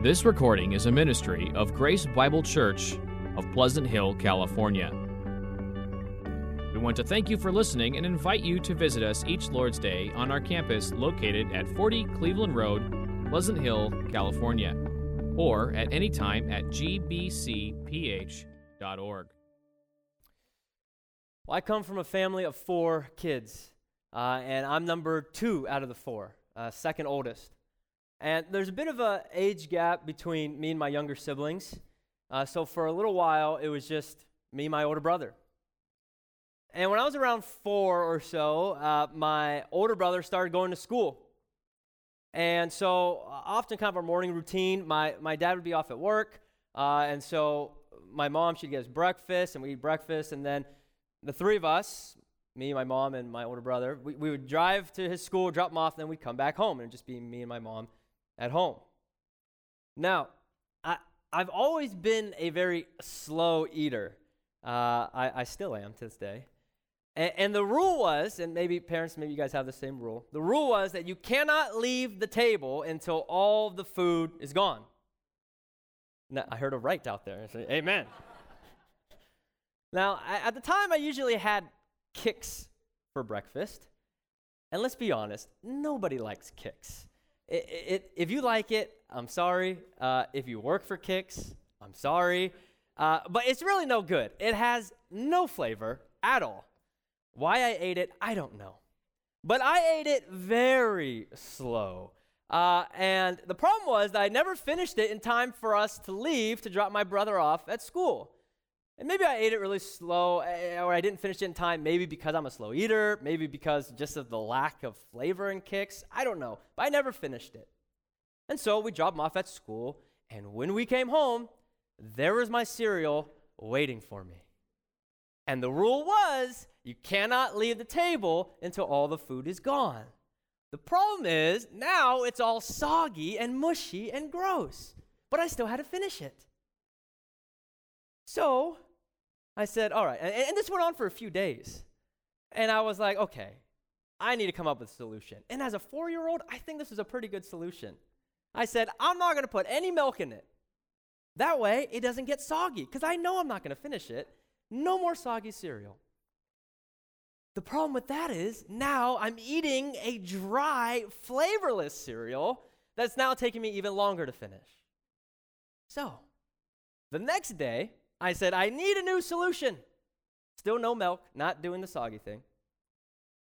This recording is a ministry of Grace Bible Church of Pleasant Hill, California. We want to thank you for listening and invite you to visit us each Lord's Day on our campus located at 40 Cleveland Road, Pleasant Hill, California, or at any time at gbcph.org. Well, I come from a family of four kids, uh, and I'm number two out of the four, uh, second oldest. And there's a bit of an age gap between me and my younger siblings. Uh, so for a little while, it was just me and my older brother. And when I was around four or so, uh, my older brother started going to school. And so, uh, often, kind of our morning routine, my, my dad would be off at work. Uh, and so, my mom, she'd get us breakfast, and we eat breakfast. And then the three of us, me, my mom, and my older brother, we, we would drive to his school, drop him off, and then we'd come back home. And just be me and my mom at home. Now, I, I've always been a very slow eater. Uh, I, I still am to this day. And, and the rule was, and maybe parents, maybe you guys have the same rule. The rule was that you cannot leave the table until all the food is gone. Now, I heard a right out there. Say, Amen. now, I, at the time, I usually had Kix for breakfast. And let's be honest, nobody likes Kix. It, it, if you like it, I'm sorry. Uh, if you work for Kix, I'm sorry. Uh, but it's really no good. It has no flavor at all. Why I ate it, I don't know. But I ate it very slow. Uh, and the problem was that I never finished it in time for us to leave to drop my brother off at school. And maybe I ate it really slow, eh, or I didn't finish it in time, maybe because I'm a slow eater, maybe because just of the lack of flavor and Kix. I don't know. But I never finished it. And so we dropped him off at school, and when we came home, there was my cereal waiting for me. And the rule was you cannot leave the table until all the food is gone. The problem is now it's all soggy and mushy and gross, but I still had to finish it. So I said, all right. And, and this went on for a few days. And I was like, okay, I need to come up with a solution. And as a four year old, I think this is a pretty good solution. I said, I'm not going to put any milk in it. That way, it doesn't get soggy, because I know I'm not going to finish it. No more soggy cereal. The problem with that is now I'm eating a dry, flavorless cereal that's now taking me even longer to finish. So, the next day, I said, I need a new solution. Still no milk, not doing the soggy thing.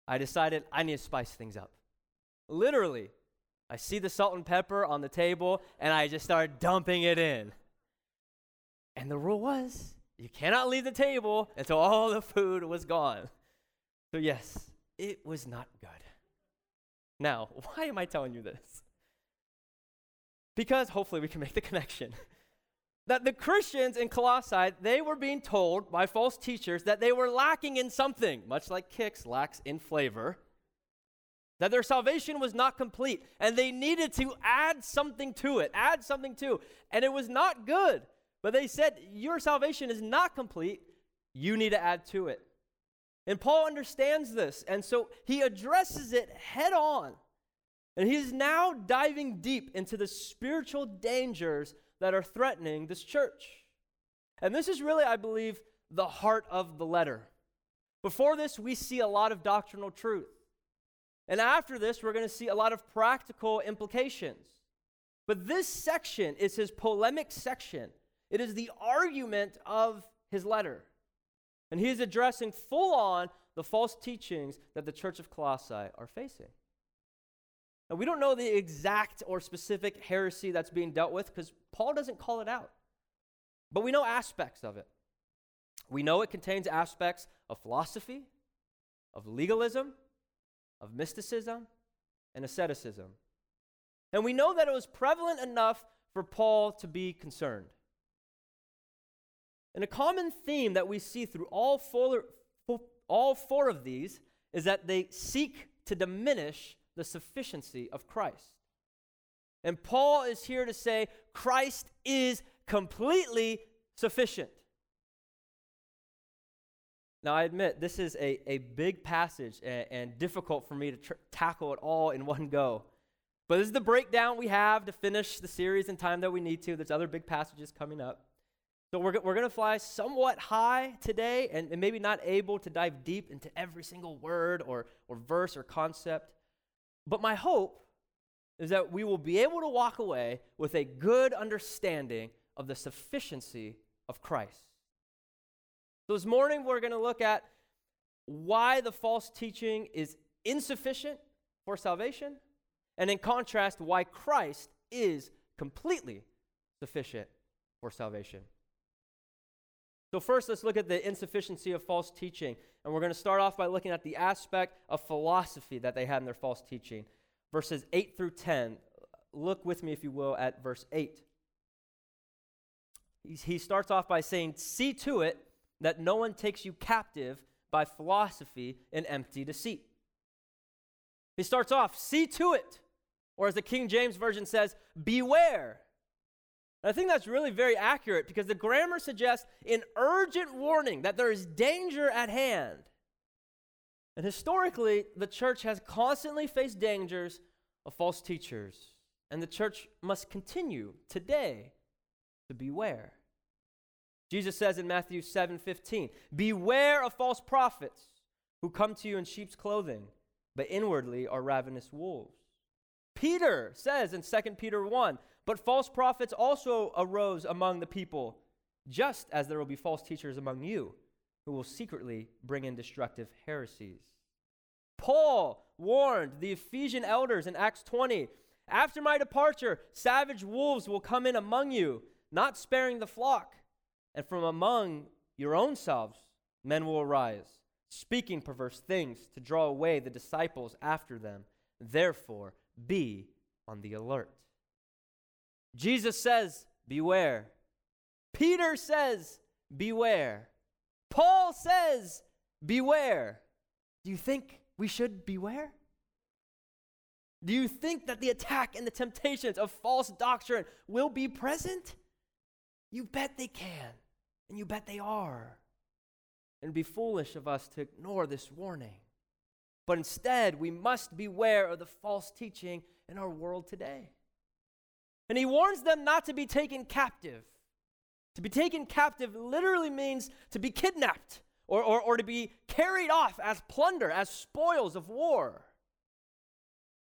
I decided I need to spice things up. Literally, I see the salt and pepper on the table, and I just started dumping it in. And the rule was you cannot leave the table until all the food was gone. So, yes, it was not good. Now, why am I telling you this? Because hopefully we can make the connection that the Christians in Colossae, they were being told by false teachers that they were lacking in something, much like Kix lacks in flavor, that their salvation was not complete, and they needed to add something to it, add something to, and it was not good. But they said, Your salvation is not complete, you need to add to it. And Paul understands this, and so he addresses it head on. And he's now diving deep into the spiritual dangers that are threatening this church. And this is really, I believe, the heart of the letter. Before this, we see a lot of doctrinal truth. And after this, we're going to see a lot of practical implications. But this section is his polemic section, it is the argument of his letter. And he is addressing full on the false teachings that the church of Colossae are facing. Now, we don't know the exact or specific heresy that's being dealt with because Paul doesn't call it out. But we know aspects of it. We know it contains aspects of philosophy, of legalism, of mysticism, and asceticism. And we know that it was prevalent enough for Paul to be concerned. And a common theme that we see through all four, all four of these is that they seek to diminish the sufficiency of Christ. And Paul is here to say Christ is completely sufficient. Now, I admit this is a, a big passage and, and difficult for me to tr- tackle it all in one go. But this is the breakdown we have to finish the series in time that we need to. There's other big passages coming up. So we're, we're going to fly somewhat high today and, and maybe not able to dive deep into every single word or, or verse or concept. But my hope is that we will be able to walk away with a good understanding of the sufficiency of Christ. So this morning we're going to look at why the false teaching is insufficient for salvation, and in contrast, why Christ is completely sufficient for salvation. So, first, let's look at the insufficiency of false teaching. And we're going to start off by looking at the aspect of philosophy that they had in their false teaching. Verses 8 through 10. Look with me, if you will, at verse 8. He starts off by saying, See to it that no one takes you captive by philosophy and empty deceit. He starts off, See to it. Or as the King James Version says, Beware I think that's really very accurate because the grammar suggests an urgent warning that there is danger at hand. And historically, the church has constantly faced dangers of false teachers, and the church must continue today to beware. Jesus says in Matthew 7:15, "Beware of false prophets who come to you in sheep's clothing, but inwardly are ravenous wolves." Peter says in 2 Peter 1, but false prophets also arose among the people, just as there will be false teachers among you who will secretly bring in destructive heresies. Paul warned the Ephesian elders in Acts 20 After my departure, savage wolves will come in among you, not sparing the flock. And from among your own selves, men will arise, speaking perverse things to draw away the disciples after them. Therefore, be on the alert. Jesus says, Beware. Peter says, Beware. Paul says, Beware. Do you think we should beware? Do you think that the attack and the temptations of false doctrine will be present? You bet they can, and you bet they are. And it'd be foolish of us to ignore this warning. But instead, we must beware of the false teaching in our world today. And he warns them not to be taken captive. To be taken captive literally means to be kidnapped or, or, or to be carried off as plunder, as spoils of war.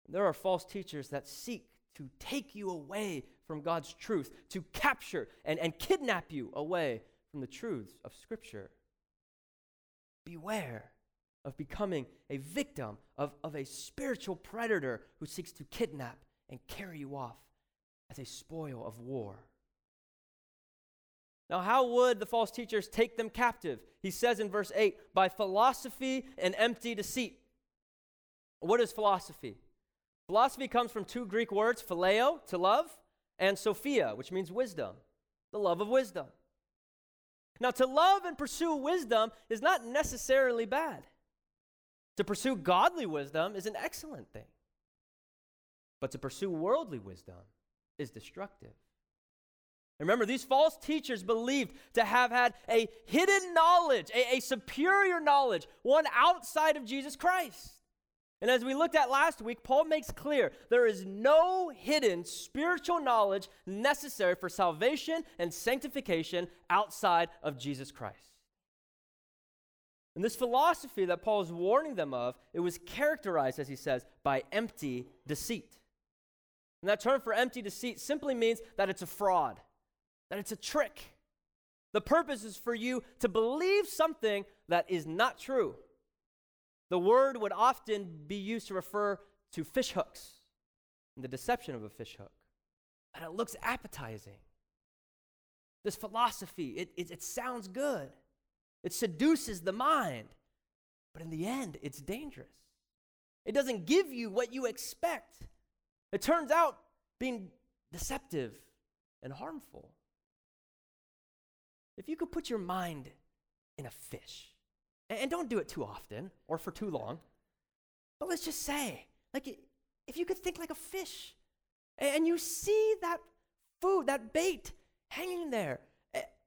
There are false teachers that seek to take you away from God's truth, to capture and, and kidnap you away from the truths of Scripture. Beware of becoming a victim of, of a spiritual predator who seeks to kidnap and carry you off as a spoil of war. Now, how would the false teachers take them captive? He says in verse 8, by philosophy and empty deceit. What is philosophy? Philosophy comes from two Greek words, phileo, to love, and sophia, which means wisdom, the love of wisdom. Now, to love and pursue wisdom is not necessarily bad. To pursue godly wisdom is an excellent thing. But to pursue worldly wisdom is destructive. Remember, these false teachers believed to have had a hidden knowledge, a, a, superior knowledge, one outside of Jesus Christ. And as we looked at last week, Paul makes clear there is no hidden spiritual knowledge necessary for salvation and sanctification outside of Jesus Christ. And this philosophy that Paul is warning them of, it was characterized, as he says, by empty deceit. And that term for empty deceit simply means that it's a fraud, that it's a trick. The purpose is for you to believe something that is not true. The word would often be used to refer to fish hooks and the deception of a fish hook. And it looks appetizing. This philosophy, it, it, it sounds good, it seduces the mind, but in the end, it's dangerous. It doesn't give you what you expect. It turns out being deceptive and harmful. If you could put your mind in a fish, and don't do it too often or for too long, but let's just say, like, if you could think like a fish, and you see that food, that bait hanging there,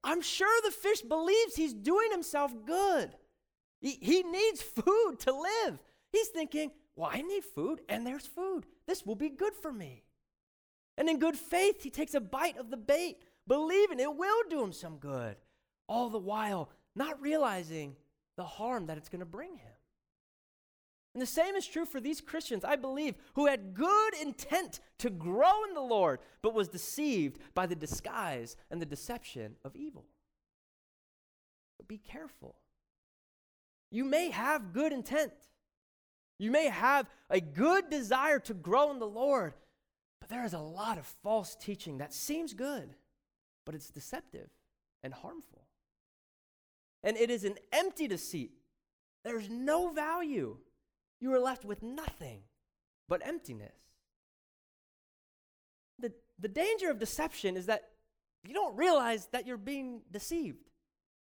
I'm sure the fish believes he's doing himself good. He, he needs food to live. He's thinking, Well, I need food, and there's food. This will be good for me. And in good faith, he takes a bite of the bait, believing it will do him some good, all the while not realizing the harm that it's going to bring him. And the same is true for these Christians, I believe, who had good intent to grow in the Lord, but was deceived by the disguise and the deception of evil. But be careful. You may have good intent. You may have a good desire to grow in the Lord, but there is a lot of false teaching that seems good, but it's deceptive and harmful. And it is an empty deceit. There's no value. You are left with nothing but emptiness. The, the danger of deception is that you don't realize that you're being deceived.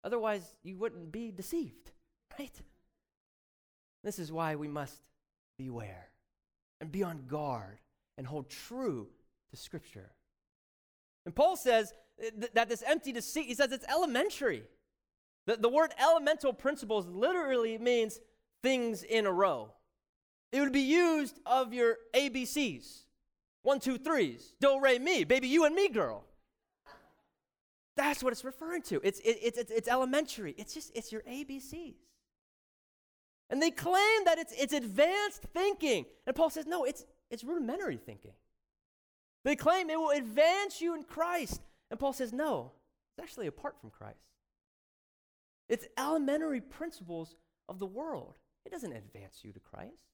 Otherwise, you wouldn't be deceived, right? This is why we must beware and be on guard and hold true to Scripture. And Paul says that this empty deceit, he says it's elementary. The, the word elemental principles literally means things in a row. It would be used of your ABCs. One, two, threes. Do, re, mi. Baby, you and me, girl. That's what it's referring to. It's, it, it, it's, it's elementary. It's just, it's your ABCs. And they claim that it's, it's advanced thinking. And Paul says, no, it's, it's rudimentary thinking. They claim it will advance you in Christ. And Paul says, no, it's actually apart from Christ. It's elementary principles of the world. It doesn't advance you to Christ.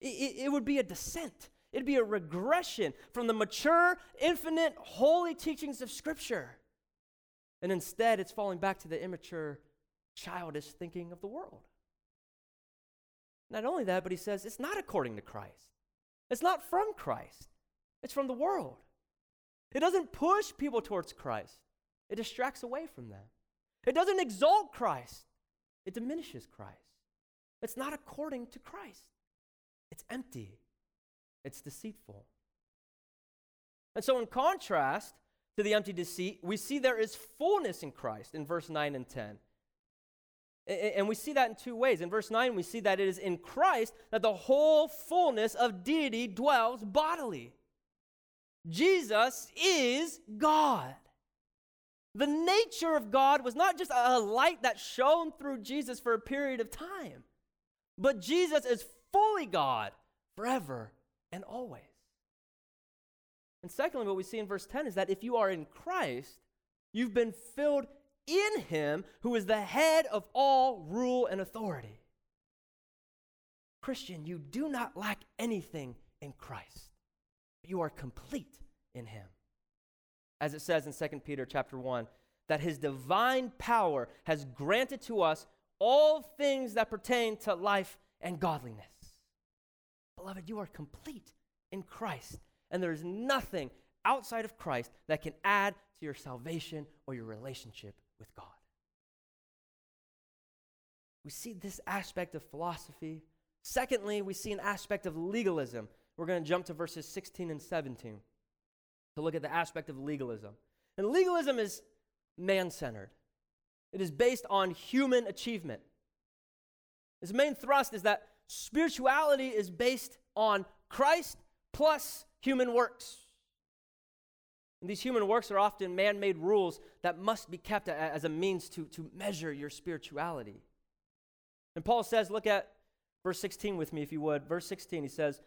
It, it, it, would be a descent, it'd be a regression from the mature, infinite, holy teachings of Scripture. And instead, it's falling back to the immature, childish thinking of the world. Not only that, but he says it's not according to Christ. It's not from Christ. It's from the world. It doesn't push people towards Christ. It distracts away from them. It doesn't exalt Christ. It diminishes Christ. It's not according to Christ. It's empty. It's deceitful. And so, in contrast to the empty deceit, we see there is fullness in Christ in verse 9 and 10. And we see that in two ways. In verse 9, we see that it is in Christ that the whole fullness of deity dwells bodily. Jesus is God. The nature of God was not just a light that shone through Jesus for a period of time, but Jesus is fully God forever and always. And secondly, what we see in verse 10 is that if you are in Christ, you've been filled in him who is the head of all rule and authority. Christian, you do not lack anything in Christ. You are complete in him. As it says in 2 Peter chapter 1, that his divine power has granted to us all things that pertain to life and godliness. Beloved, you are complete in Christ, and there is nothing outside of Christ that can add to your salvation or your relationship with God. We see this aspect of philosophy. Secondly, we see an aspect of legalism. We're going to jump to verses 16 and 17 to look at the aspect of legalism. And legalism is man centered, it is based on human achievement. Its main thrust is that spirituality is based on Christ plus human works. And these human works are often man made rules that must be kept as a means to, to measure your spirituality. And Paul says, look at verse 16 with me, if you would. Verse 16, he says,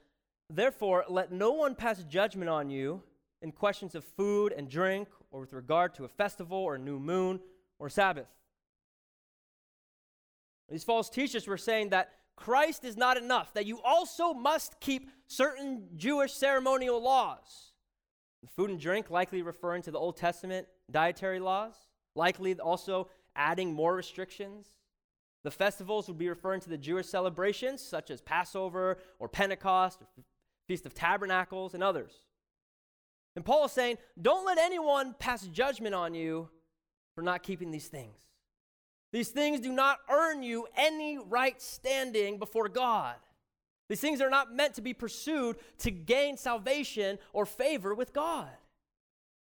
Therefore, let no one pass judgment on you in questions of food and drink, or with regard to a festival, or a new moon, or Sabbath. These false teachers were saying that Christ is not enough, that you also must keep certain Jewish ceremonial laws. Food and drink, likely referring to the Old Testament dietary laws, likely also adding more restrictions. The festivals would be referring to the Jewish celebrations, such as Passover or Pentecost, or Feast of Tabernacles, and others. And Paul is saying, don't let anyone pass judgment on you for not keeping these things. These things do not earn you any right standing before God. These things are not meant to be pursued to gain salvation or favor with God.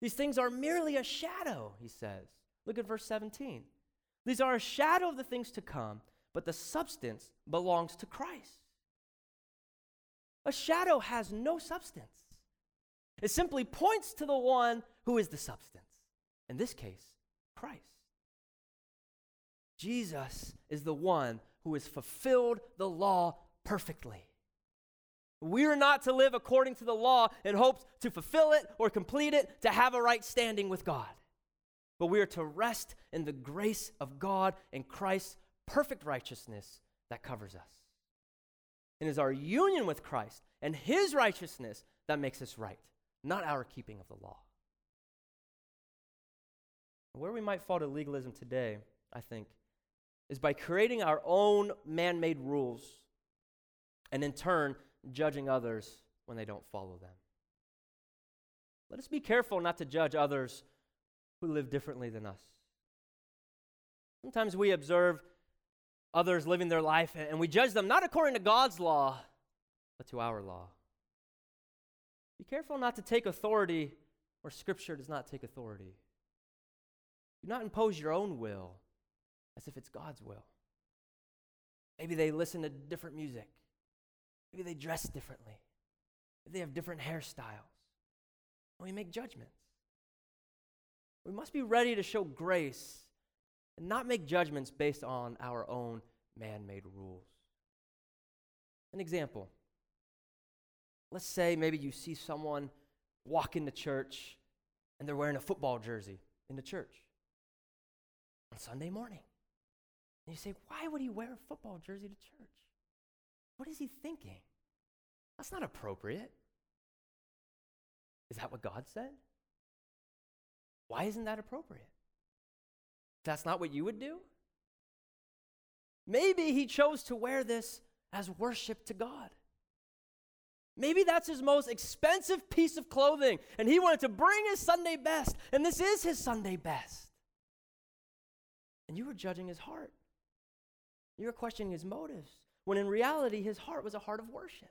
These things are merely a shadow, he says. Look at verse 17. These are a shadow of the things to come, but the substance belongs to Christ. A shadow has no substance. It simply points to the one who is the substance. In this case, Christ. Jesus is the one who has fulfilled the law perfectly. We are not to live according to the law in hopes to fulfill it or complete it to have a right standing with God. But we are to rest in the grace of God and Christ's perfect righteousness that covers us. It is our union with Christ and his righteousness that makes us right, not our keeping of the law. Where we might fall to legalism today, I think, is by creating our own man made rules and in turn judging others when they don't follow them. Let us be careful not to judge others who live differently than us. Sometimes we observe others living their life and we judge them not according to God's law, but to our law. Be careful not to take authority where Scripture does not take authority. Do not impose your own will as if it's God's will. Maybe they listen to different music. Maybe they dress differently. Maybe they have different hairstyles. And we make judgments. We must be ready to show grace and not make judgments based on our own man made rules. An example let's say maybe you see someone walk into church and they're wearing a football jersey into church on Sunday morning. And you say, why would he wear a football jersey to church? What is he thinking? That's not appropriate. Is that what God said? Why isn't that appropriate? That's not what you would do? Maybe he chose to wear this as worship to God. Maybe that's his most expensive piece of clothing, and he wanted to bring his Sunday best, and this is his Sunday best. And you were judging his heart. You were questioning his motives, when in reality, his heart was a heart of worship.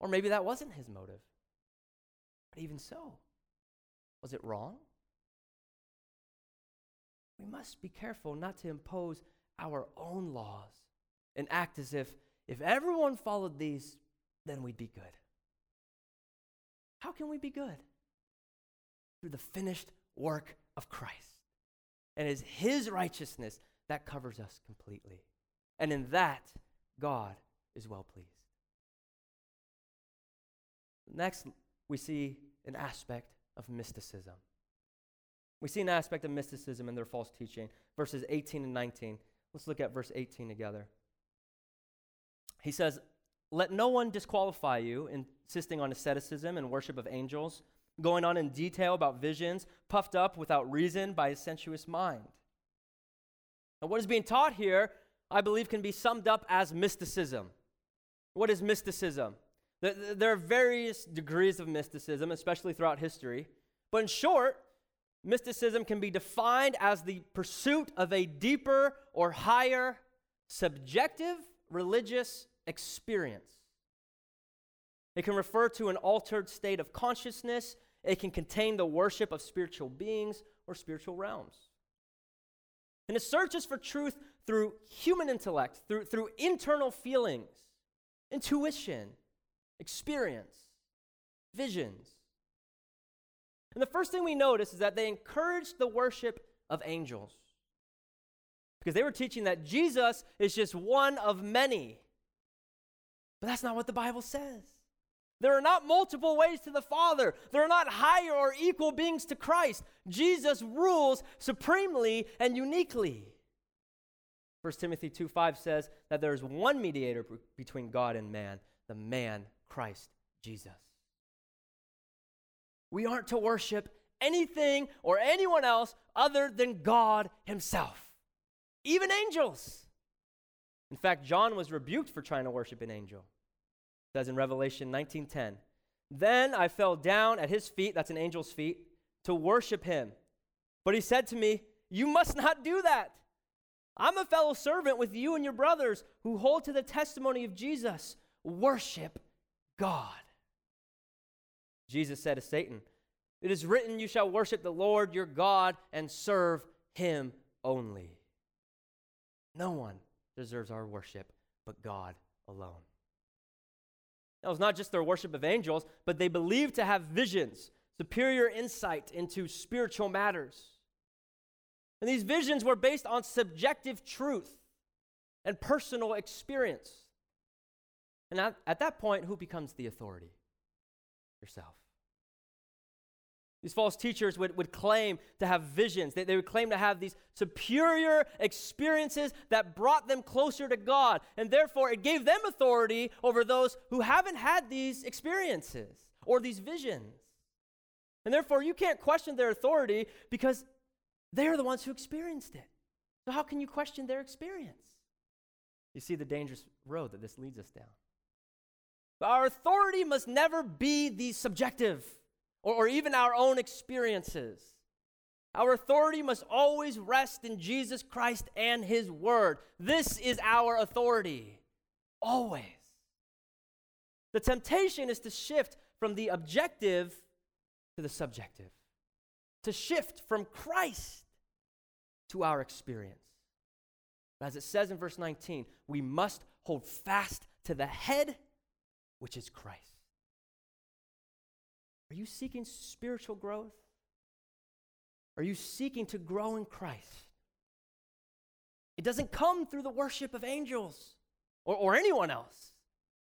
Or maybe that wasn't his motive. But even so, was it wrong? We must be careful not to impose our own laws and act as if if everyone followed these, then we'd be good. How can we be good? Through the finished work of Christ. And it's His righteousness that covers us completely. And in that, God is well pleased. Next, we see an aspect of mysticism. We see an aspect of mysticism in their false teaching. Verses 18 and 19. Let's look at verse 18 together. He says, Let no one disqualify you, insisting on asceticism and worship of angels, going on in detail about visions, puffed up without reason by a sensuous mind. Now, what is being taught here, I believe, can be summed up as mysticism. What is mysticism? There are various degrees of mysticism, especially throughout history. But in short, mysticism can be defined as the pursuit of a deeper or higher subjective religious experience. It can refer to an altered state of consciousness. It can contain the worship of spiritual beings or spiritual realms. And it searches for truth through human intellect, through, through internal feelings, intuition, experience, visions. And the first thing we notice is that they encouraged the worship of angels. Because they were teaching that Jesus is just one of many. But that's not what the Bible says. There are not multiple ways to the Father. There are not higher or equal beings to Christ. Jesus rules supremely and uniquely. 1 Timothy 2 5 says that there is one mediator between God and man, the man, Christ Jesus. We aren't to worship anything or anyone else other than God Himself, even angels. In fact, John was rebuked for trying to worship an angel. It says in Revelation 19:10, "Then I fell down at his feet, that's an angel's feet, to worship him. But he said to me, "You must not do that. I'm a fellow servant with you and your brothers who hold to the testimony of Jesus. Worship God." Jesus said to Satan, "It is written, you shall worship the Lord your God and serve him only." No one deserves our worship but God alone. That was not just their worship of angels, but they believed to have visions, superior insight into spiritual matters. And these visions were based on subjective truth and personal experience. And at, at that point, who becomes the authority? Yourself. These false teachers would, would claim to have visions. They, they would claim to have these superior experiences that brought them closer to God. And therefore, it gave them authority over those who haven't had these experiences or these visions. And therefore, you can't question their authority because they're the ones who experienced it. So, how can you question their experience? You see the dangerous road that this leads us down. Our authority must never be the subjective or, or even our own experiences. Our authority must always rest in Jesus Christ and His Word. This is our authority, always. The temptation is to shift from the objective to the subjective, to shift from Christ to our experience. As it says in verse 19, we must hold fast to the head, which is Christ. Are you seeking spiritual growth? Are you seeking to grow in Christ? It doesn't come through the worship of angels or, or anyone else.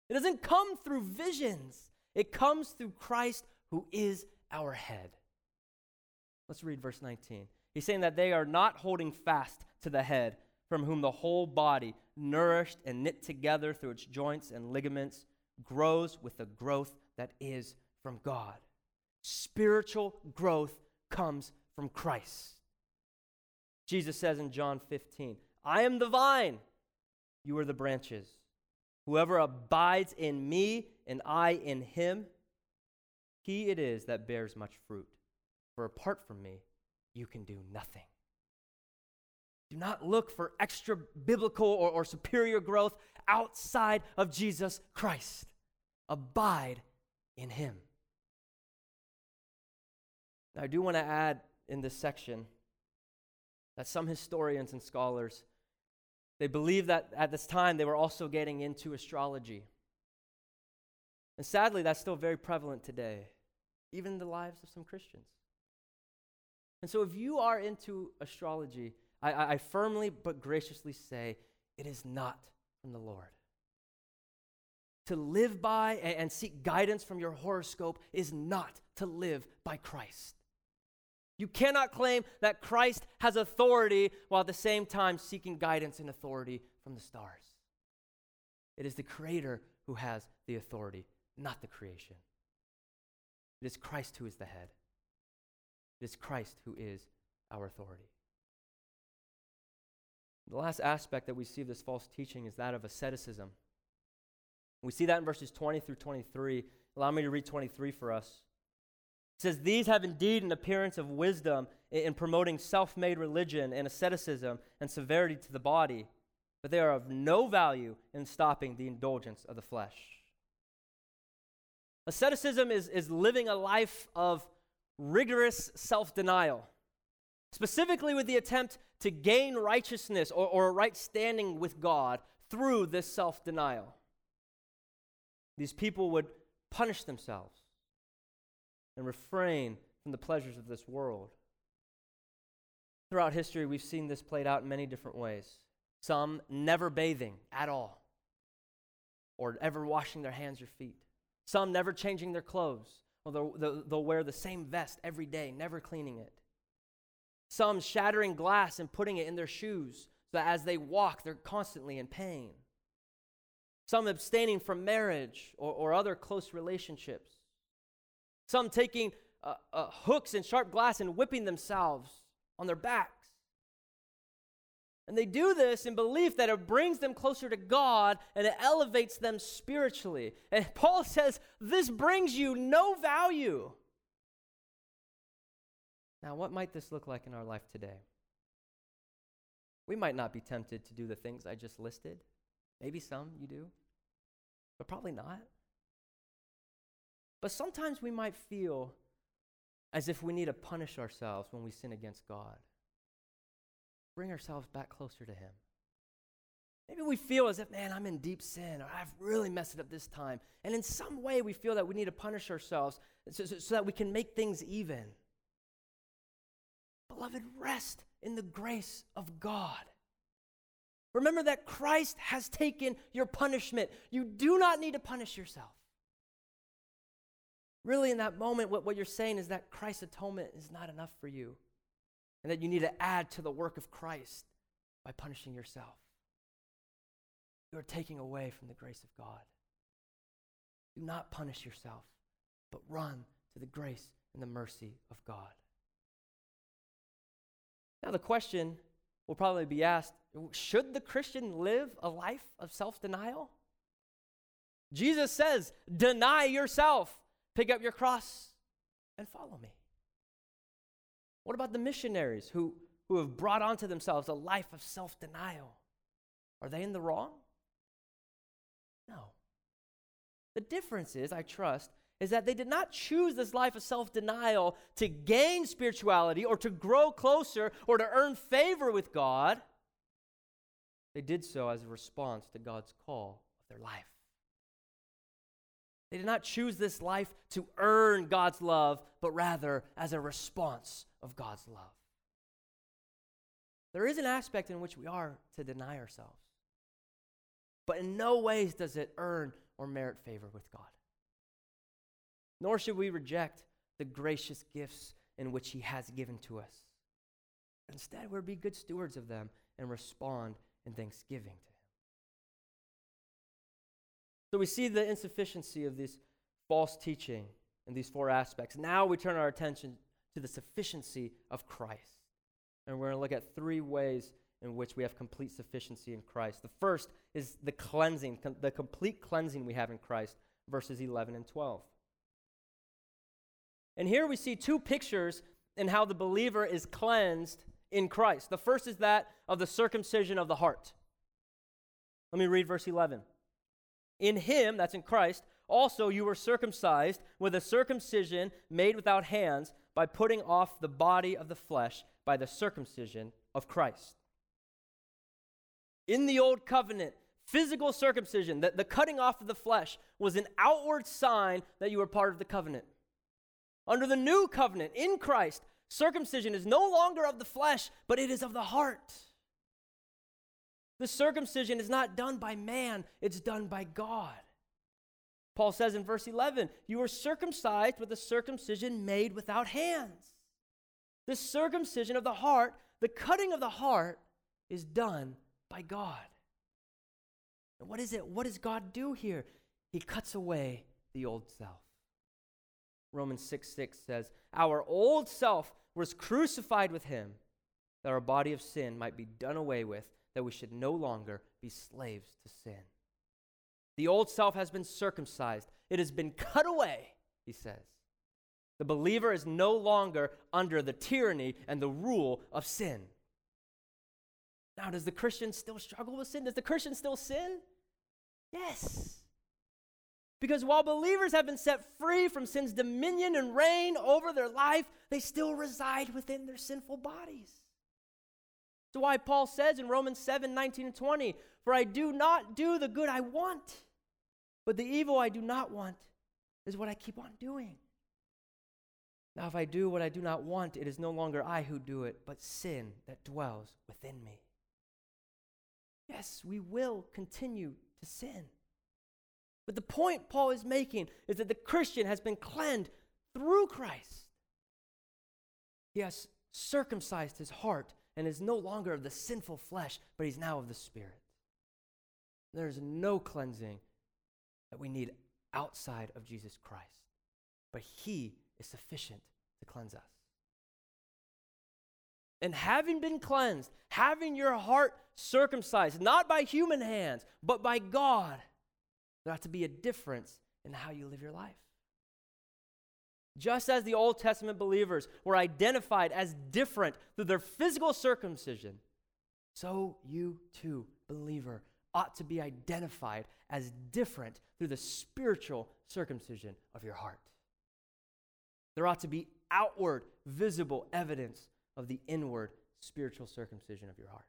It doesn't come through visions. It comes through Christ who is our head. Let's read verse 19. He's saying that they are not holding fast to the head, from whom the whole body, nourished and knit together through its joints and ligaments, grows with the growth that is from God. Spiritual growth comes from Christ. Jesus says in John 15, I am the vine, you are the branches. Whoever abides in me and I in him, he it is that bears much fruit. For apart from me, you can do nothing. Do not look for extra biblical or, or superior growth outside of Jesus Christ. Abide in him. Now, I do want to add in this section that some historians and scholars they believe that at this time they were also getting into astrology. And sadly, that's still very prevalent today, even in the lives of some Christians. And so, if you are into astrology, I, I firmly but graciously say it is not from the Lord. To live by and seek guidance from your horoscope is not to live by Christ. You cannot claim that Christ has authority while at the same time seeking guidance and authority from the stars. It is the Creator who has the authority, not the creation. It is Christ who is the head. It is Christ who is our authority. The last aspect that we see of this false teaching is that of asceticism. We see that in verses 20 through 23. Allow me to read 23 for us It says, These have indeed an appearance of wisdom in promoting self made religion and asceticism and severity to the body, but they are of no value in stopping the indulgence of the flesh. Asceticism is, is living a life of rigorous self denial, specifically with the attempt to gain righteousness or, or a right standing with God through this self denial. These people would punish themselves and refrain from the pleasures of this world. Throughout history, we've seen this played out in many different ways. Some never bathing at all, or ever washing their hands or feet. Some never changing their clothes, or they'll, they'll wear the same vest every day, never cleaning it. Some shattering glass and putting it in their shoes so that as they walk, they're constantly in pain. Some abstaining from marriage or, or other close relationships. Some taking uh, uh, hooks and sharp glass and whipping themselves on their backs. And they do this in belief that it brings them closer to God and it elevates them spiritually. And Paul says, This brings you no value. Now, what might this look like in our life today? We might not be tempted to do the things I just listed. Maybe some you do, but probably not. But sometimes we might feel as if we need to punish ourselves when we sin against God. Bring ourselves back closer to Him. Maybe we feel as if, man, I'm in deep sin or I've really messed it up this time. And in some way, we feel that we need to punish ourselves so, so, so that we can make things even. Beloved, rest in the grace of God. Remember that Christ has taken your punishment. You do not need to punish yourself. Really, in that moment, what, what you're saying is that Christ's atonement is not enough for you, and that you need to add to the work of Christ by punishing yourself. You are taking away from the grace of God. Do not punish yourself, but run to the grace and the mercy of God. Now, the question will probably be asked should the Christian live a life of self denial? Jesus says, deny yourself, pick up your cross, and follow me. What about the missionaries who, who have brought onto themselves a life of self denial? Are they in the wrong? No. The difference is, I trust, is that they did not choose this life of self denial to gain spirituality or to grow closer or to earn favor with God. They did so as a response to God's call of their life. They did not choose this life to earn God's love, but rather as a response of God's love. There is an aspect in which we are to deny ourselves, but in no ways does it earn or merit favor with God nor should we reject the gracious gifts in which He has given to us. Instead, we'll be good stewards of them and respond in thanksgiving to. So we see the insufficiency of this false teaching in these four aspects. Now we turn our attention to the sufficiency of Christ. And we're going to look at three ways in which we have complete sufficiency in Christ. The first is the cleansing, the complete cleansing we have in Christ, verses 11 and 12. And here we see two pictures in how the believer is cleansed in Christ. The first is that of the circumcision of the heart. Let me read verse 11. In him, that's in Christ, also you were circumcised with a circumcision made without hands by putting off the body of the flesh by the circumcision of Christ. In the old covenant, physical circumcision, the, the cutting off of the flesh, was an outward sign that you were part of the covenant. Under the new covenant in Christ, circumcision is no longer of the flesh, but it is of the heart. The circumcision is not done by man, it's done by God. Paul says in verse 11, You are circumcised with a circumcision made without hands. The circumcision of the heart, the cutting of the heart, is done by God. And what is it? What does God do here? He cuts away the old self. Romans 6 6 says, Our old self was crucified with him, that our body of sin might be done away with, that we should no longer be slaves to sin. The old self has been circumcised, it has been cut away, he says. The believer is no longer under the tyranny and the rule of sin. Now, does the Christian still struggle with sin? Does the Christian still sin? Yes. Because while believers have been set free from sin's dominion and reign over their life, they still reside within their sinful bodies. That's why Paul says in Romans 7 19 and 20, For I do not do the good I want, but the evil I do not want is what I keep on doing. Now, if I do what I do not want, it is no longer I who do it, but sin that dwells within me. Yes, we will continue to sin. But the point Paul is making is that the Christian has been cleansed through Christ. He has circumcised his heart and is no longer of the sinful flesh, but he's now of the Spirit. There's no cleansing that we need outside of Jesus Christ, but he is sufficient to cleanse us. And having been cleansed, having your heart circumcised, not by human hands, but by God there ought to be a difference in how you live your life. Just as the Old Testament believers were identified as different through their physical circumcision, so you too, believer, ought to be identified as different through the spiritual circumcision of your heart. There ought to be outward, visible evidence of the inward spiritual circumcision of your heart.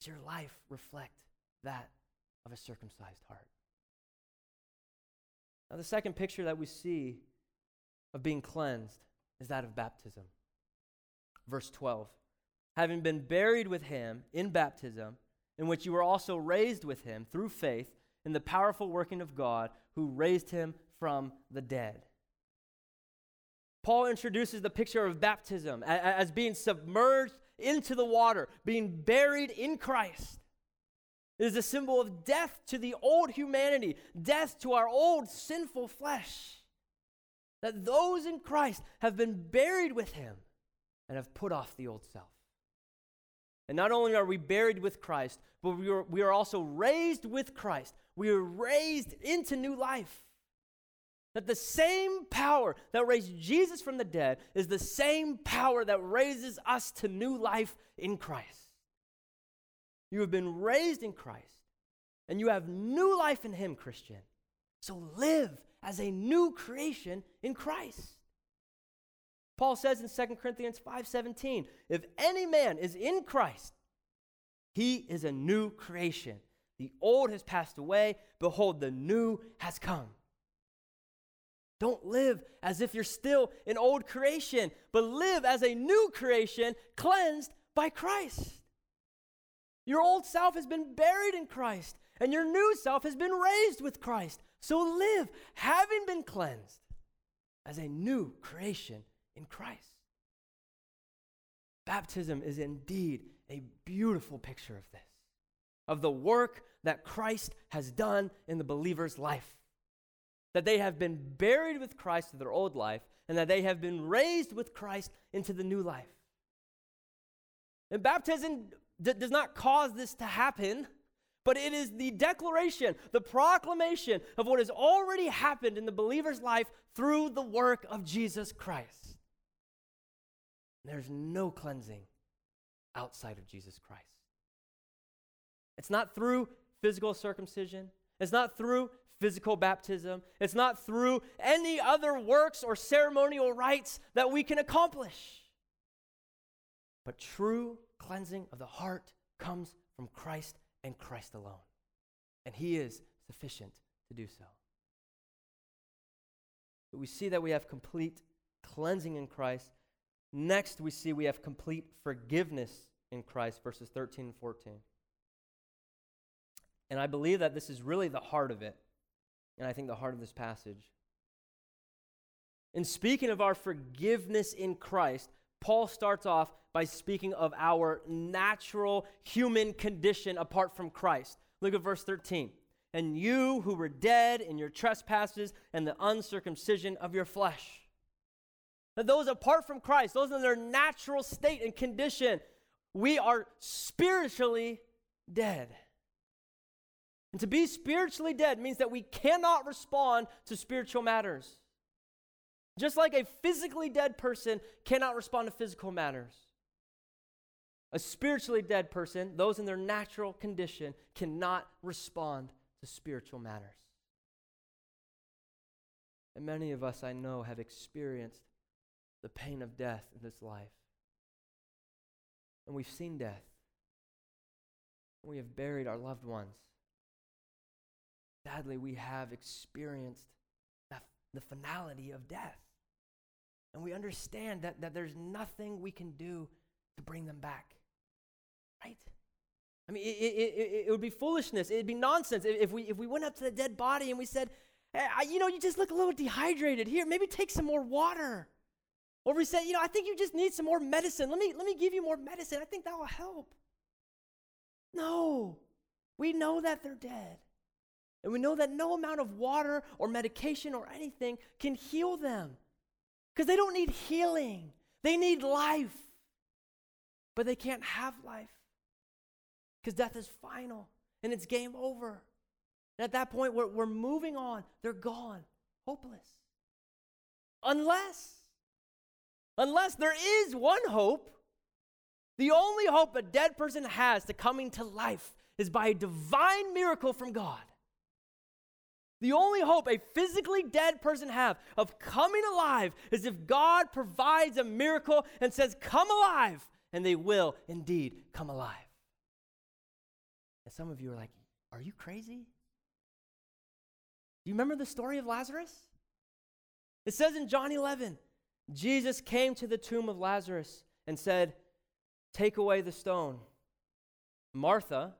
Does your life reflect that of a circumcised heart? Now, the second picture that we see of being cleansed is that of baptism. Verse 12 Having been buried with him in baptism, in which you were also raised with him through faith in the powerful working of God who raised him from the dead. Paul introduces the picture of baptism as being submerged into the water, being buried in Christ. It is a symbol of death to the old humanity, death to our old sinful flesh. That those in Christ have been buried with him and have put off the old self. And not only are we buried with Christ, but we are, we are also raised with Christ. We are raised into new life. That the same power that raised Jesus from the dead is the same power that raises us to new life in Christ. You have been raised in Christ, and you have new life in Him, Christian. So live as a new creation in Christ. Paul says in 2 Corinthians 5:17, if any man is in Christ, he is a new creation. The old has passed away, behold the new has come. Don't live as if you're still an old creation, but live as a new creation cleansed by Christ. Your old self has been buried in Christ, and your new self has been raised with Christ. So live, having been cleansed, as a new creation in Christ. Baptism is indeed a beautiful picture of this, of the work that Christ has done in the believer's life. That they have been buried with Christ to their old life, and that they have been raised with Christ into the new life. And baptism d- does not cause this to happen but it is the declaration, the proclamation of what has already happened in the believer's life through the work of Jesus Christ. There's no cleansing outside of Jesus Christ. It's not through physical circumcision, it's not through physical baptism, it's not through any other works or ceremonial rites that we can accomplish. But true cleansing of the heart comes from Christ and Christ alone. And He is sufficient to do so. But we see that we have complete cleansing in Christ. Next, we see we have complete forgiveness in Christ, verses 13 and 14. And I believe that this is really the heart of it, and I think the heart of this passage. In speaking of our forgiveness in Christ, Paul starts off by speaking of our natural human condition apart from Christ. Look at verse 13. And you who were dead in your trespasses and the uncircumcision of your flesh. Now, those apart from Christ, those in their natural state and condition, we are spiritually dead. And to be spiritually dead means that we cannot respond to spiritual matters. Just like a physically dead person cannot respond to physical matters. A spiritually dead person, those in their natural condition, cannot respond to spiritual matters. And many of us, I know, have experienced the pain of death in this life. And we've seen death. We have buried our loved ones. Sadly, we have experienced the finality of death. And we understand that, that there's nothing we can do to bring them back. Right? I mean, it, it, it, it would be foolishness. It'd be nonsense if we, if we went up to the dead body and we said, hey, you know, you just look a little dehydrated. Here, maybe take some more water. Or we say, you know, I think you just need some more medicine. Let me, let me give you more medicine. I think that will help. No, we know that they're dead. And we know that no amount of water or medication or anything can heal them because they don't need healing, they need life. But they can't have life because death is final and it's game over. And at that point, we're, we're moving on. They're gone, hopeless. Unless, unless there is one hope, the only hope a dead person has to coming to life is by a divine miracle from God. The only hope a physically dead person have of coming alive is if God provides a miracle and says, "Come alive," and they will indeed come alive. And some of you are like, Are you crazy? Do you remember the story of Lazarus? It says in John 11, Jesus came to the tomb of Lazarus and said, Take away the stone. Martha,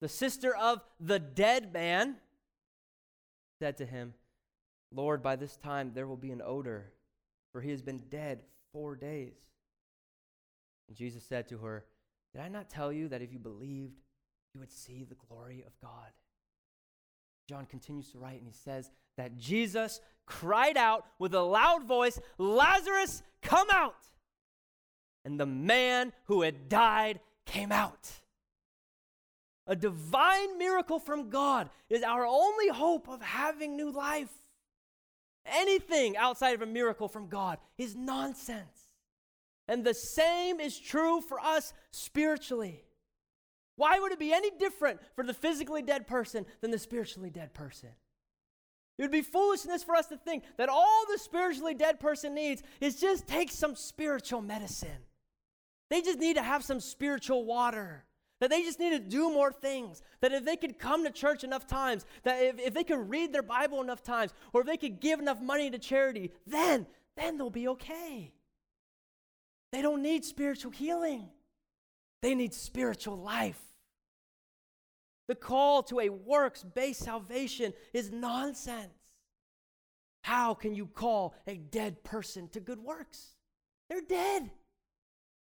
the sister of the dead man, said to him, Lord, by this time there will be an odor, for he has been dead four days. And Jesus said to her, Did I not tell you that if you believed, you would see the glory of God? John continues to write, and he says that Jesus cried out with a loud voice, Lazarus, come out! And the man who had died came out. A divine miracle from God is our only hope of having new life. Anything outside of a miracle from God is nonsense. And the same is true for us spiritually. Why would it be any different for the physically dead person than the spiritually dead person? It would be foolishness for us to think that all the spiritually dead person needs is just take some spiritual medicine. They just need to have some spiritual water. That they just need to do more things. That if they could come to church enough times, that if, if they could read their Bible enough times, or if they could give enough money to charity, then, then they'll be okay. They don't need spiritual healing, they need spiritual life. The call to a works based salvation is nonsense. How can you call a dead person to good works? They're dead.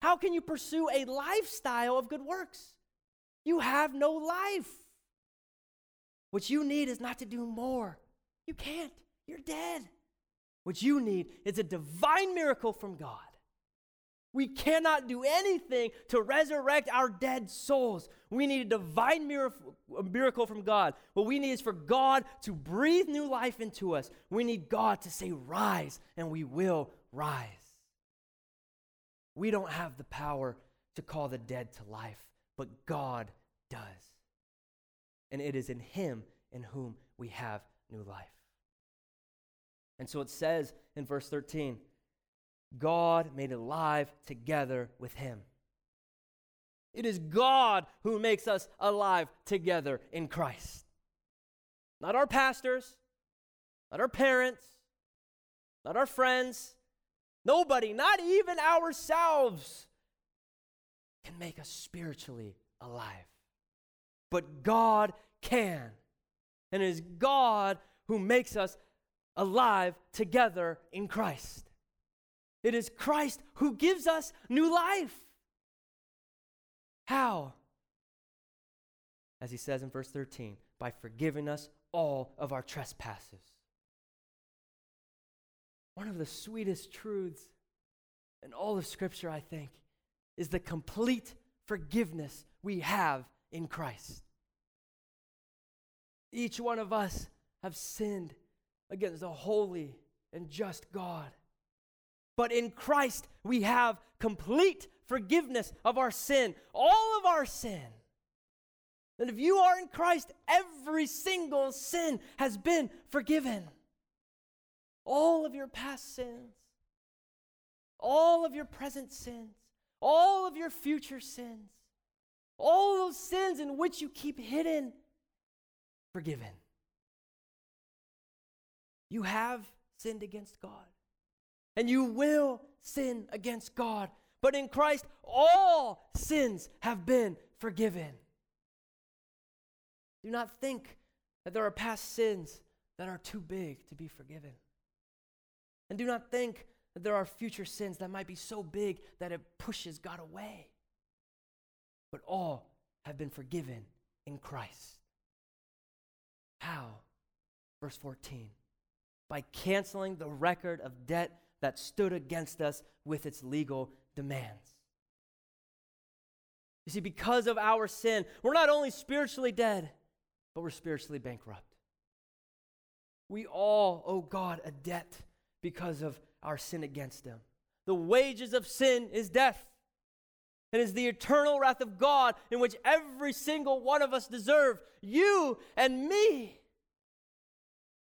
How can you pursue a lifestyle of good works? You have no life. What you need is not to do more. You can't. You're dead. What you need is a divine miracle from God. We cannot do anything to resurrect our dead souls. We need a divine miracle, from God. What we need is for God to breathe new life into us. We need God to say, Rise, and we will rise. We don't have the power to call the dead to life, but God does. And it is in Him in whom we have new life. And so it says in verse 13, God made alive together with him. It is God who makes us alive together in Christ. Not our pastors, not our parents, not our friends, nobody, not even ourselves, can make us spiritually alive. But God can. And it is God who makes us alive together in Christ. It is Christ who gives us new life. How? As he says in verse 13, by forgiving us all of our trespasses. One of the sweetest truths in all of Scripture, I think, is the complete forgiveness we have in Christ. Each one of us have sinned against a holy and just God. But in Christ, we have complete forgiveness of our sin, all of our sin. And if you are in Christ, every single sin has been forgiven. All of your past sins, all of your present sins, all of your future sins, all those sins in which you keep hidden, forgiven. You have sinned against God and you will sin against God. But in Christ, all sins have been forgiven. Do not think that there are past sins that are too big to be forgiven. And do not think there are future sins that might be so big that it pushes God away. But all have been forgiven in Christ. How? Verse 14. By canceling the record of debt that stood against us with its legal demands. You see, because of our sin, we're not only spiritually dead, but we're spiritually bankrupt. We all owe God a debt because of our sin against Him. The wages of sin is death. It is the eternal wrath of God in which every single one of us deserve, you and me.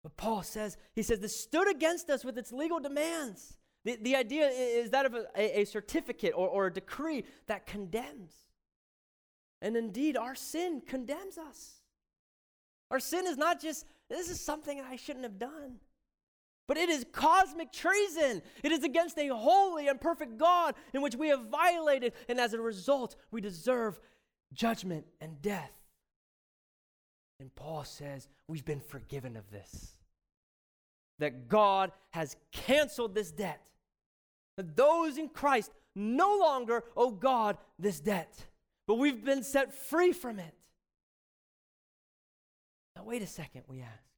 But Paul says, he says, this stood against us with its legal demands. The, the idea is that of a, a certificate or, or a decree that condemns. And indeed, our sin condemns us. Our sin is not just, this is something I shouldn't have done. But it is cosmic treason. It is against a holy and perfect God in which we have violated, and as a result, we deserve judgment and death. And Paul says we've been forgiven of this. That God has canceled this debt. That those in Christ no longer owe God this debt, but we've been set free from it. Now, wait a second, we ask.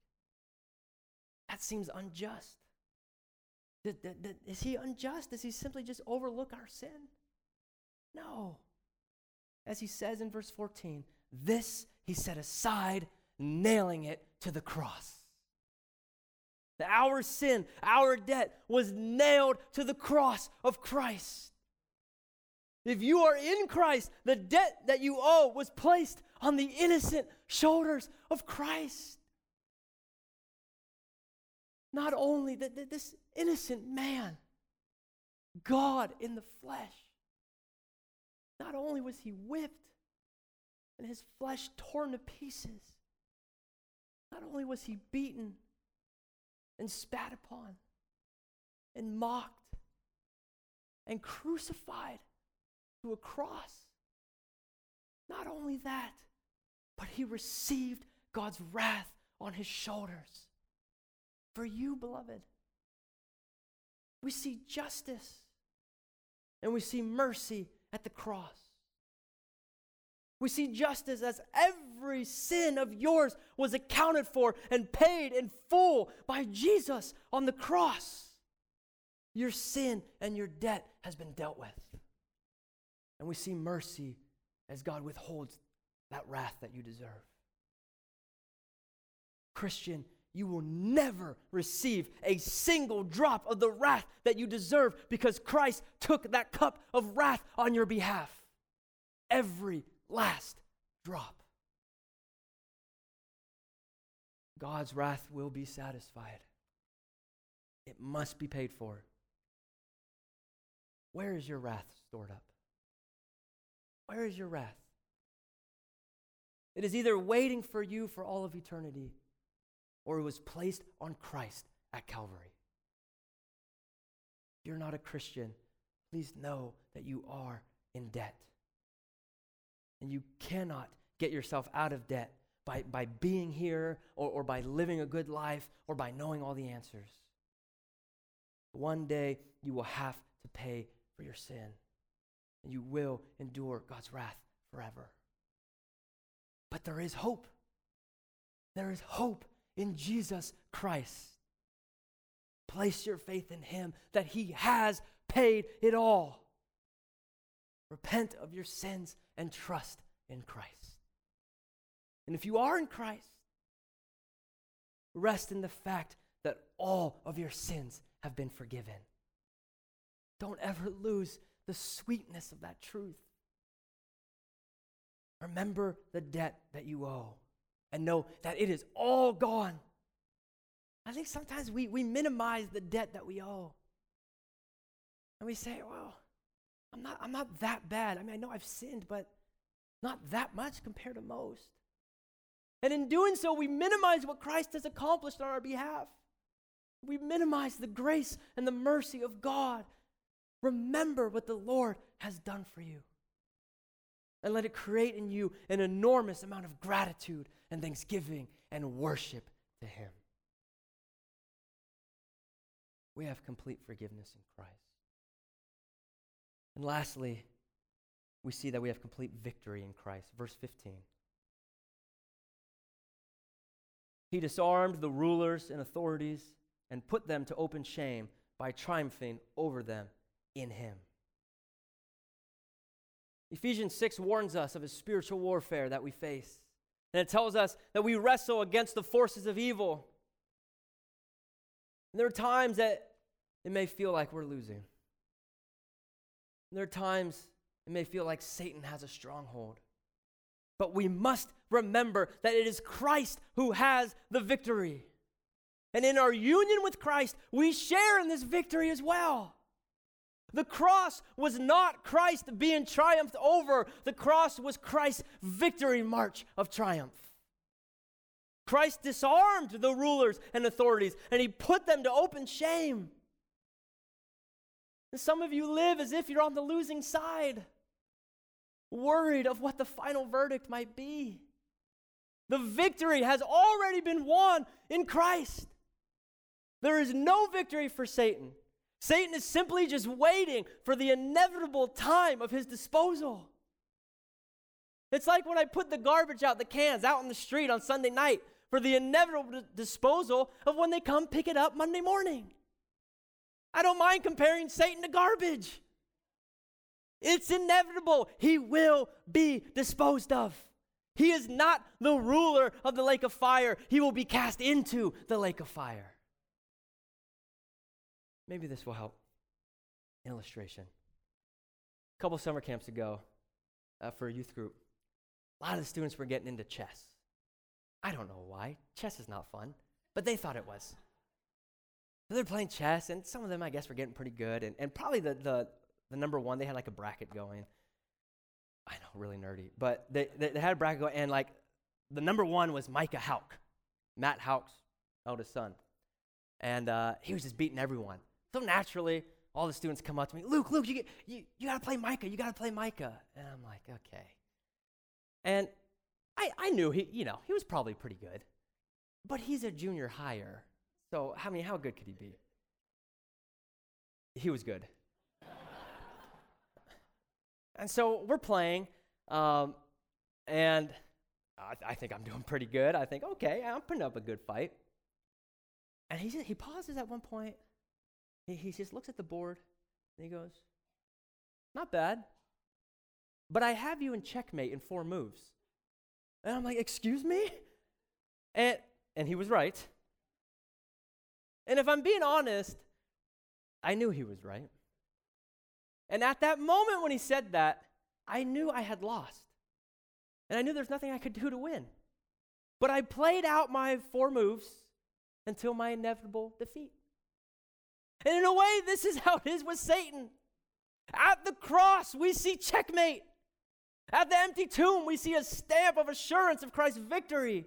That seems unjust. Is he unjust? Does he simply just overlook our sin? No. As he says in verse 14, this he set aside, nailing it to the cross. Our sin, our debt was nailed to the cross of Christ. If you are in Christ, the debt that you owe was placed on the innocent shoulders of Christ. Not only that this innocent man, God in the flesh, not only was he whipped and his flesh torn to pieces, not only was he beaten and spat upon and mocked and crucified to a cross, not only that, but he received God's wrath on his shoulders for you, beloved. We see justice and we see mercy at the cross. We see justice as every sin of yours was accounted for and paid in full by Jesus on the cross. Your sin and your debt has been dealt with. And we see mercy as God withholds that wrath that you deserve. Christian, you will never receive a single drop of the wrath that you deserve because Christ took that cup of wrath on your behalf. Every last drop. God's wrath will be satisfied. It must be paid for. Where is your wrath stored up? Where is your wrath? It is either waiting for you for all of eternity or it was placed on Christ at Calvary. If you're not a Christian, please know that you are in debt. And you cannot get yourself out of debt by, by being here or, or by living a good life or by knowing all the answers. One day you will have to pay for your sin, and you will endure God's wrath forever. But there is hope. There is hope in Jesus Christ. Place your faith in Him that He has paid it all. Repent of your sins and trust in Christ. And if you are in Christ, rest in the fact that all of your sins have been forgiven. Don't ever lose the sweetness of that truth. Remember the debt that you owe and know that it is all gone. I think sometimes we, we minimize the debt that we owe. And we say, well, I'm not, I'm not that bad. I mean, I know I've sinned, but not that much compared to most. And in doing so, we minimize what Christ has accomplished on our behalf. We minimize the grace and the mercy of God. Remember what the Lord has done for you. And let it create in you an enormous amount of gratitude and thanksgiving and worship to Him. We have complete forgiveness in Christ. And lastly, we see that we have complete victory in Christ. Verse 15. He disarmed the rulers and authorities and put them to open shame by triumphing over them in Him. Ephesians 6 warns us of a spiritual warfare that we face. And it tells us that we wrestle against the forces of evil. And there are times that it may feel like we're losing. And there are times it may feel like Satan has a stronghold. But we must remember that it is Christ who has the victory. And in our union with Christ, we share in this victory as well. The cross was not Christ being triumphed over, the cross was Christ's victory march of triumph. Christ disarmed the rulers and authorities and he put them to open shame. And some of you live as if you're on the losing side, worried of what the final verdict might be. The victory has already been won in Christ. There is no victory for Satan. Satan is simply just waiting for the inevitable time of his disposal. It's like when I put the garbage out, the cans out in the street on Sunday night for the inevitable disposal of when they come pick it up Monday morning. I don't mind comparing Satan to garbage. It's inevitable. He will be disposed of. He is not the ruler of the lake of fire. He will be cast into the lake of fire. Maybe this will help. Illustration. A couple summer camps ago, uh, for a youth group, a lot of the students were getting into chess. I don't know why. Chess is not fun, but they thought it was. So they're playing chess, and some of them, I guess, were getting pretty good. And, and probably the, the, the number one, they had like a bracket going. I know, really nerdy. But they, they, they had a bracket going, and like the number one was Micah Houck, Matt Houck's eldest son. And uh, he was just beating everyone. So naturally, all the students come up to me, Luke, Luke, you, you, you got to play Micah. You got to play Micah. And I'm like, okay. And I, I knew he, you know, he was probably pretty good. But he's a junior higher. So, I mean, how good could he be? He was good. and so we're playing, um, and I, I, think I'm doing pretty good. I think, okay, I'm putting up a good fight. And he, he pauses at one point he, he just looks at the board and he goes, Not bad. But I have you in checkmate in four moves. And I'm like, Excuse me? And, and he was right. And if I'm being honest, I knew he was right. And at that moment when he said that, I knew I had lost. And I knew there's nothing I could do to win. But I played out my four moves until my inevitable defeat. And in a way, this is how it is with Satan. At the cross, we see checkmate. At the empty tomb, we see a stamp of assurance of Christ's victory.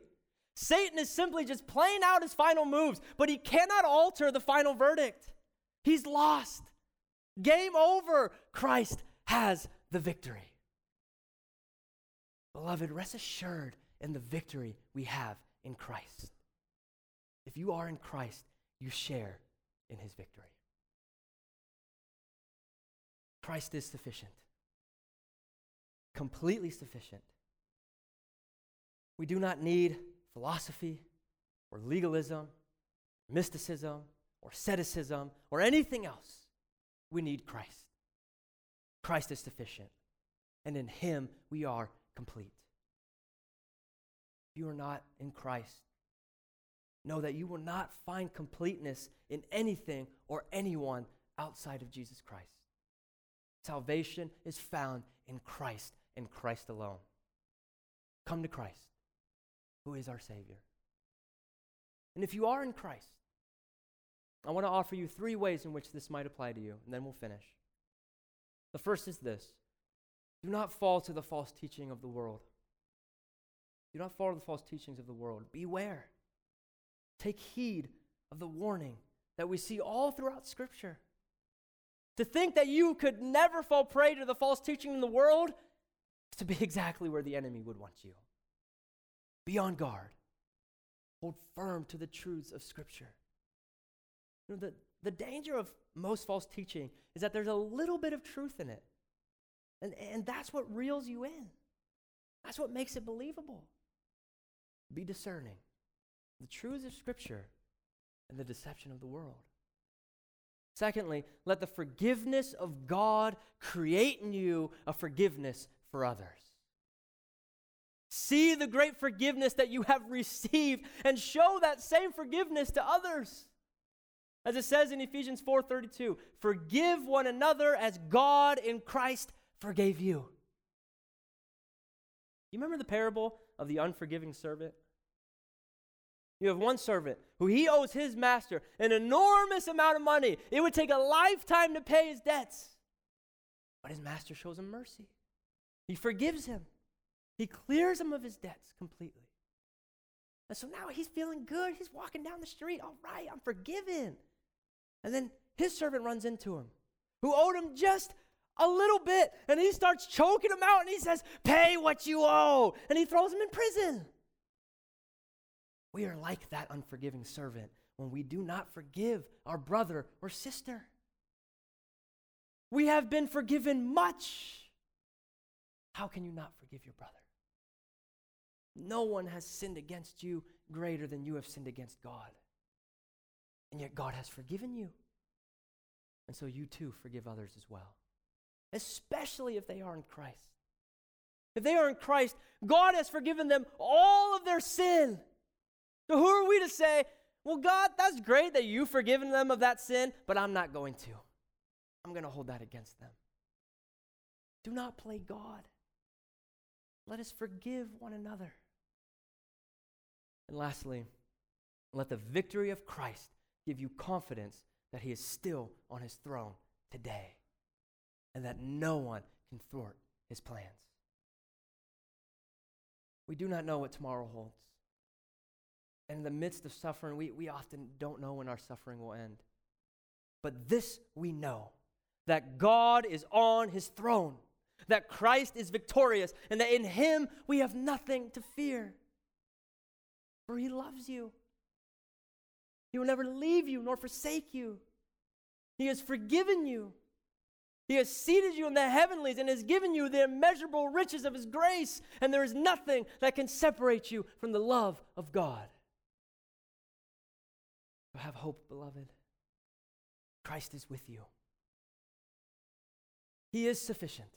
Satan is simply just playing out his final moves, but he cannot alter the final verdict. He's lost. Game over. Christ has the victory. Beloved, rest assured in the victory we have in Christ. If you are in Christ, you share in his victory. Christ is sufficient, completely sufficient. We do not need philosophy or legalism, mysticism or asceticism or anything else. We need Christ. Christ is sufficient, and in Him we are complete. If you are not in Christ, know that you will not find completeness in anything or anyone outside of Jesus Christ. Salvation is found in Christ and Christ alone. Come to Christ, who is our Savior. And if you are in Christ, I want to offer you three ways in which this might apply to you, and then we'll finish. The first is this do not fall to the false teaching of the world. Do not fall to the false teachings of the world. Beware. Take heed of the warning that we see all throughout Scripture. To think that you could never fall prey to the false teaching in the world is to be exactly where the enemy would want you. Be on guard. Hold firm to the truths of Scripture. You know, the, the danger of most false teaching is that there's a little bit of truth in it. And, and that's what reels you in. That's what makes it believable. Be discerning the truths of Scripture and the deception of the world. Secondly, let the forgiveness of God create in you a forgiveness for others. See the great forgiveness that you have received and show that same forgiveness to others. As it says in Ephesians 4:32, forgive one another as God in Christ forgave you. You remember the parable of the unforgiving servant? You have one servant who he owes his master an enormous amount of money. It would take a lifetime to pay his debts. But his master shows him mercy. He forgives him, he clears him of his debts completely. And so now he's feeling good. He's walking down the street. All right, I'm forgiven. And then his servant runs into him, who owed him just a little bit. And he starts choking him out and he says, Pay what you owe. And he throws him in prison. We are like that unforgiving servant when we do not forgive our brother or sister. We have been forgiven much. How can you not forgive your brother? No one has sinned against you greater than you have sinned against God. And yet God has forgiven you. And so you too forgive others as well, especially if they are in Christ. If they are in Christ, God has forgiven them all of their sin. So who are we to say, well, God, that's great that you've forgiven them of that sin, but I'm not going to. I'm going to hold that against them. Do not play God. Let us forgive one another. And lastly, let the victory of Christ give you confidence that he is still on his throne today and that no one can thwart his plans. We do not know what tomorrow holds. And in the midst of suffering, we, we often don't know when our suffering will end. But this we know that God is on his throne, that Christ is victorious, and that in him we have nothing to fear. For he loves you. He will never leave you nor forsake you. He has forgiven you. He has seated you in the heavenlies and has given you the immeasurable riches of His grace, and there is nothing that can separate you from the love of God. Have hope, beloved. Christ is with you. He is sufficient,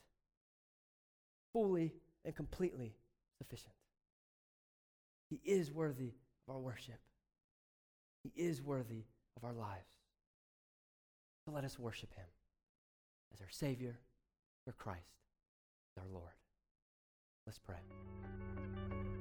fully and completely sufficient. He is worthy of our worship. He is worthy of our lives. So let us worship him as our Savior, our Christ, our Lord. Let's pray.